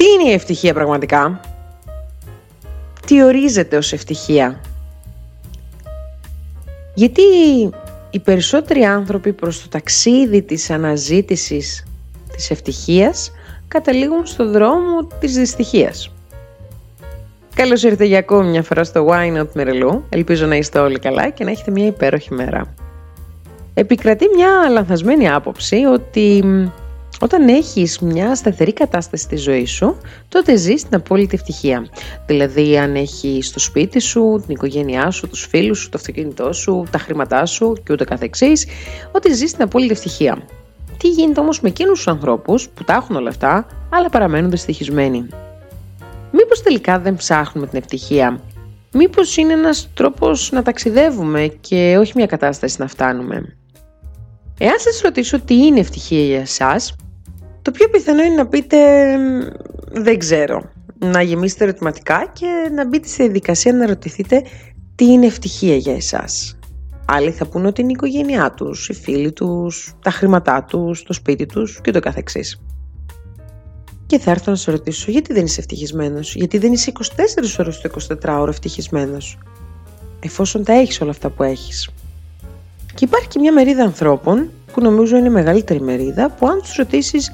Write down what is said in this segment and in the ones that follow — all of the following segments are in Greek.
Τι είναι η ευτυχία πραγματικά; Τι ορίζεται ως ευτυχία; Γιατί οι περισσότεροι άνθρωποι προς το ταξίδι της αναζήτησης της ευτυχίας καταλήγουν στο δρόμο της δυστυχίας. Καλώς ήρθατε για ακόμη μια φορά στο Wine Not Merlot. Ελπίζω να είστε όλοι καλά και να έχετε μια υπέροχη μέρα. Επικρατεί μια λανθασμένη άποψη ότι όταν έχεις μια σταθερή κατάσταση στη ζωή σου, τότε ζεις την απόλυτη ευτυχία. Δηλαδή αν έχεις το σπίτι σου, την οικογένειά σου, τους φίλους σου, το αυτοκίνητό σου, τα χρήματά σου και ούτε καθεξής, ότι ζεις την απόλυτη ευτυχία. Τι γίνεται όμως με εκείνους τους ανθρώπους που τα έχουν όλα αυτά, αλλά παραμένουν δυστυχισμένοι; Μήπως τελικά δεν ψάχνουμε την ευτυχία; Μήπως είναι ένας τρόπος να ταξιδεύουμε και όχι μια κατάσταση να φτάνουμε; Εάν σας ρωτήσω τι είναι ευτυχία για εσάς, το πιο πιθανό είναι να πείτε δεν ξέρω. Να γεμίσετε ερωτηματικά και να μπείτε στη διαδικασία να ρωτηθείτε τι είναι ευτυχία για εσάς. Άλλοι θα πούνε ότι είναι η οικογένειά τους, οι φίλοι τους, τα χρήματά τους, το σπίτι τους και το καθεξής. Και θα έρθω να σε ρωτήσω γιατί δεν είσαι ευτυχισμένος, γιατί δεν είσαι 24 ώρες το 24ωρο ευτυχισμένος, εφόσον τα έχεις όλα αυτά που έχεις. Και υπάρχει και μια μερίδα ανθρώπων που νομίζω είναι η μεγαλύτερη μερίδα που αν τους ρωτήσεις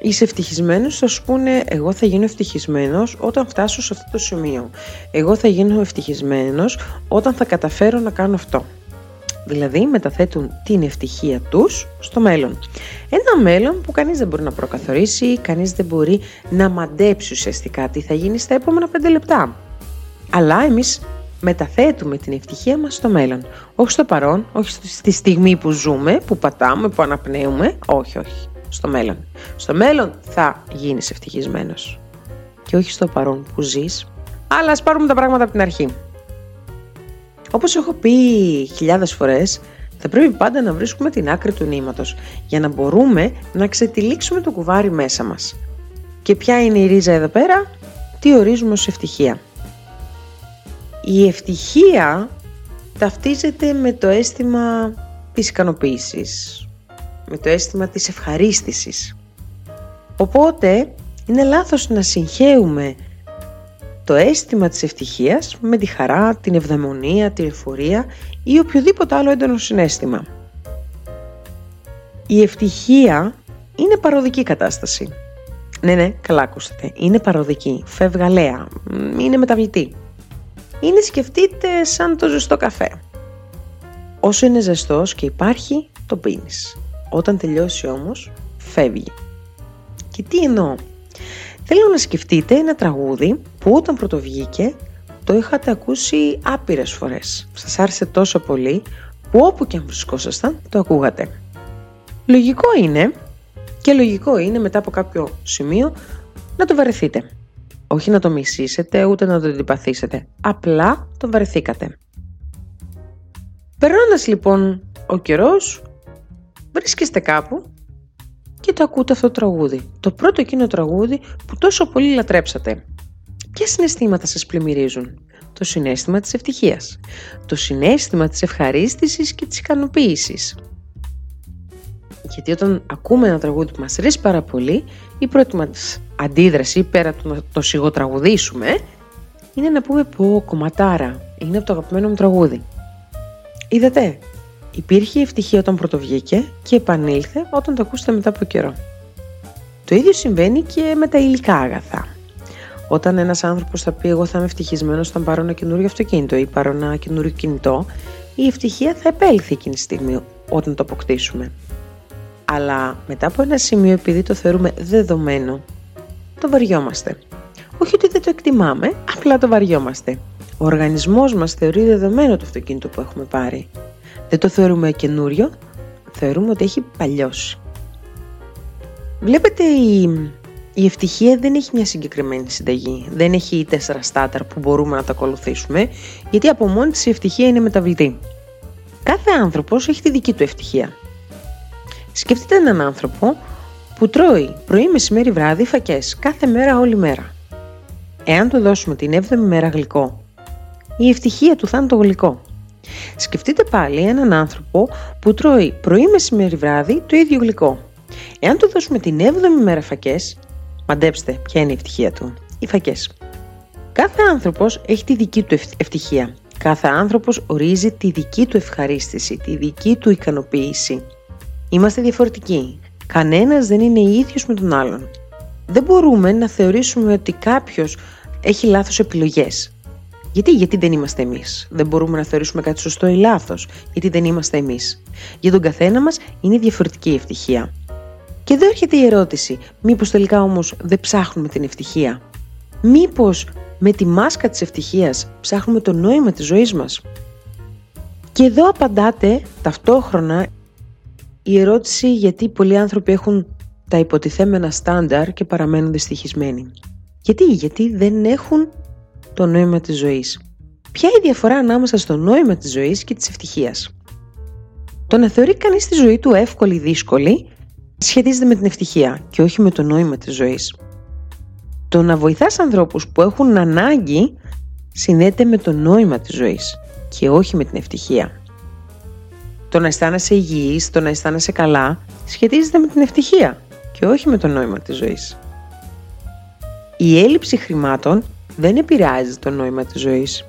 είσαι ευτυχισμένος θα σου πούνε εγώ θα γίνω ευτυχισμένος όταν φτάσω σε αυτό το σημείο. Εγώ θα γίνω ευτυχισμένος όταν θα καταφέρω να κάνω αυτό. Δηλαδή μεταθέτουν την ευτυχία τους στο μέλλον. Ένα μέλλον που κανείς δεν μπορεί να προκαθορίσει, κανείς δεν μπορεί να μαντέψει ουσιαστικά τι θα γίνει στα επόμενα πέντε λεπτά. Αλλά εμείς μεταθέτουμε την ευτυχία μας στο μέλλον. Όχι στο παρόν, όχι στη στιγμή που ζούμε, που πατάμε, που αναπνέουμε. Όχι, όχι. Στο μέλλον. Στο μέλλον θα γίνεις ευτυχισμένος. Και όχι στο παρόν που ζεις. Αλλά ας πάρουμε τα πράγματα από την αρχή. Όπως έχω πει χιλιάδες φορές, θα πρέπει πάντα να βρίσκουμε την άκρη του νήματος για να μπορούμε να ξετυλίξουμε το κουβάρι μέσα μας. Και ποια είναι η ρίζα εδώ πέρα; Τι ορίζουμε ως ευτυχία. Η ευτυχία ταυτίζεται με το αίσθημα της ικανοποίησης, με το αίσθημα της ευχαρίστησης. Οπότε είναι λάθος να συγχέουμε το αίσθημα της ευτυχίας με τη χαρά, την ευδαιμονία, την εφορία ή οποιοδήποτε άλλο έντονο συνέστημα. Η ευτυχία είναι παροδική κατάσταση. Ναι, ναι, καλά ακούσατε. Είναι παροδική, φευγαλέα, είναι μεταβλητή είναι σκεφτείτε σαν το ζεστό καφέ. Όσο είναι ζεστός και υπάρχει, το πίνεις. Όταν τελειώσει όμως, φεύγει. Και τι εννοώ; Θέλω να σκεφτείτε ένα τραγούδι που όταν πρωτοβγήκε το είχατε ακούσει άπειρες φορές. Σας άρεσε τόσο πολύ που όπου και αν βρισκόσασταν το ακούγατε. Λογικό είναι και λογικό είναι μετά από κάποιο σημείο να το βαρεθείτε. Όχι να το μισήσετε ούτε να το αντιπαθήσετε. Απλά το βαρεθήκατε. Περνώντας λοιπόν ο καιρός, βρίσκεστε κάπου και το ακούτε αυτό το τραγούδι. Το πρώτο εκείνο τραγούδι που τόσο πολύ λατρέψατε. Ποια συναισθήματα σας πλημμυρίζουν; Το συνέστημα της ευτυχίας. Το συνέστημα της ευχαρίστησης και της ικανοποίησης. Γιατί όταν ακούμε ένα τραγούδι που μας αρέσει πάρα πολύ, η πρώτη μας αντίδραση πέρα του να το σιγοτραγουδήσουμε είναι να πούμε πω κομματάρα, είναι από το αγαπημένο μου τραγούδι. Είδατε, υπήρχε ευτυχία όταν πρωτοβγήκε και επανήλθε όταν το ακούσετε μετά από καιρό. Το ίδιο συμβαίνει και με τα υλικά άγαθα. Όταν ένας άνθρωπος θα πει εγώ θα είμαι ευτυχισμένος όταν πάρω ένα καινούριο αυτοκίνητο ή πάρω ένα καινούριο κινητό, η ευτυχία θα επέλθει εκείνη τη στιγμή όταν το αποκτήσουμε. Αλλά μετά από ένα σημείο επειδή το θεωρούμε δεδομένο το βαριόμαστε. Όχι ότι δεν το εκτιμάμε, απλά το βαριόμαστε. Ο οργανισμός μας θεωρεί δεδομένο το αυτοκίνητο που έχουμε πάρει. Δεν το θεωρούμε καινούριο, θεωρούμε ότι έχει παλιώσει. Βλέπετε η, η ευτυχία δεν έχει μια συγκεκριμένη συνταγή. Δεν έχει τέσσερα στάταρ που μπορούμε να τα ακολουθήσουμε, γιατί από μόνη της η ευτυχία είναι μεταβλητή. Κάθε άνθρωπος έχει τη δική του ευτυχία. Σκεφτείτε έναν άνθρωπο που τρώει πρωί, μεσημέρι, βράδυ φακές κάθε μέρα όλη μέρα. Εάν του δώσουμε την 7η μέρα γλυκό, η ευτυχία του θα είναι το γλυκό. Σκεφτείτε πάλι έναν άνθρωπο που τρώει πρωί, μεσημέρι, βράδυ το ίδιο γλυκό. Εάν του δώσουμε την 7η μέρα φακές, Μαντέψτε ποια είναι η ευτυχία του. Οι φακές. Κάθε άνθρωπος έχει τη δική του ευτυχία. Κάθε άνθρωπος ορίζει τη δική του ευχαρίστηση, τη δική του ικανοποίηση. Είμαστε διαφορετικοί. Κανένας δεν είναι ίδιος με τον άλλον. Δεν μπορούμε να θεωρήσουμε ότι κάποιος έχει λάθος επιλογές. Γιατί, γιατί δεν είμαστε εμείς; Δεν μπορούμε να θεωρήσουμε κάτι σωστό ή λάθος. Γιατί δεν είμαστε εμείς; Για τον καθένα μας είναι διαφορετική η ευτυχία. Και εδώ έρχεται η ερώτηση. Μήπως τελικά όμως δεν ψάχνουμε την ευτυχία; Μήπως με τη μάσκα της ευτυχίας ψάχνουμε το νόημα της ζωής μας; Και εδώ απαντάτε ταυτόχρονα η ερώτηση γιατί πολλοί άνθρωποι έχουν τα υποτιθέμενα στάνταρ και παραμένουν δυστυχισμένοι. Γιατί, γιατί δεν έχουν το νόημα της ζωής. Ποια είναι η διαφορά ανάμεσα στο νόημα της ζωής και της ευτυχίας; Το να θεωρεί κανείς τη ζωή του εύκολη ή δύσκολη σχετίζεται με την ευτυχία και όχι με το νόημα της ζωής. Το να βοηθάς ανθρώπους που έχουν ανάγκη συνδέεται με το νόημα της ζωής και όχι με την ευτυχία. Το να αισθάνεσαι υγιής, το να αισθάνεσαι καλά σχετίζεται με την ευτυχία και όχι με το νόημα της ζωής. Η έλλειψη χρημάτων δεν επηρεάζει το νόημα της ζωής.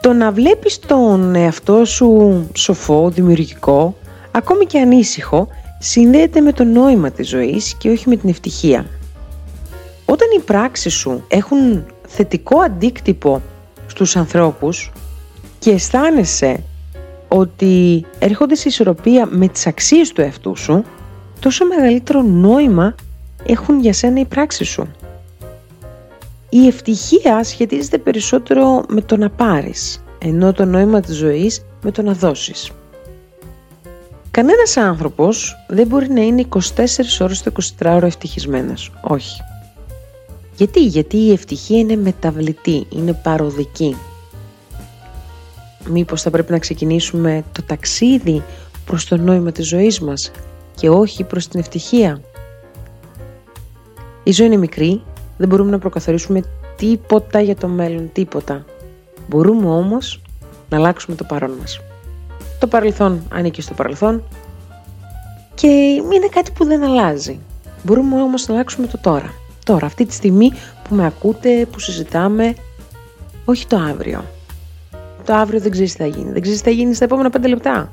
Το να βλέπεις τον εαυτό σου σοφό, δημιουργικό, ακόμη και ανήσυχο, συνδέεται με το νόημα της ζωής και όχι με την ευτυχία. Όταν οι πράξεις σου έχουν θετικό αντίκτυπο στους ανθρώπους και αισθάνεσαι ότι έρχονται σε ισορροπία με τις αξίες του εαυτού σου, τόσο μεγαλύτερο νόημα έχουν για σένα οι πράξεις σου. Η ευτυχία σχετίζεται περισσότερο με το να πάρεις, ενώ το νόημα της ζωής με το να δώσεις. Κανένας άνθρωπος δεν μπορεί να είναι 24 ώρες το 24 ώρο ευτυχισμένος. Όχι. Γιατί, γιατί η ευτυχία είναι μεταβλητή, είναι παροδική. Μήπως θα πρέπει να ξεκινήσουμε το ταξίδι προς το νόημα της ζωής μας και όχι προς την ευτυχία; Η ζωή είναι μικρή, δεν μπορούμε να προκαθορίσουμε τίποτα για το μέλλον, τίποτα. Μπορούμε όμως να αλλάξουμε το παρόν μας. Το παρελθόν ανήκει στο παρελθόν και είναι κάτι που δεν αλλάζει. Μπορούμε όμως να αλλάξουμε το τώρα. Τώρα, αυτή τη στιγμή που με ακούτε, που συζητάμε, όχι το αύριο. Το αύριο δεν ξέρεις τι θα γίνει. Δεν ξέρεις τι θα γίνει στα επόμενα πέντε λεπτά.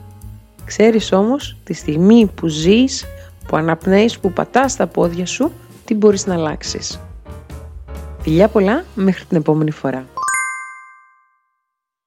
Ξέρεις όμως τη στιγμή που ζεις, που αναπνέεις, που πατάς τα πόδια σου, τι μπορείς να αλλάξεις. Φιλιά πολλά, μέχρι την επόμενη φορά.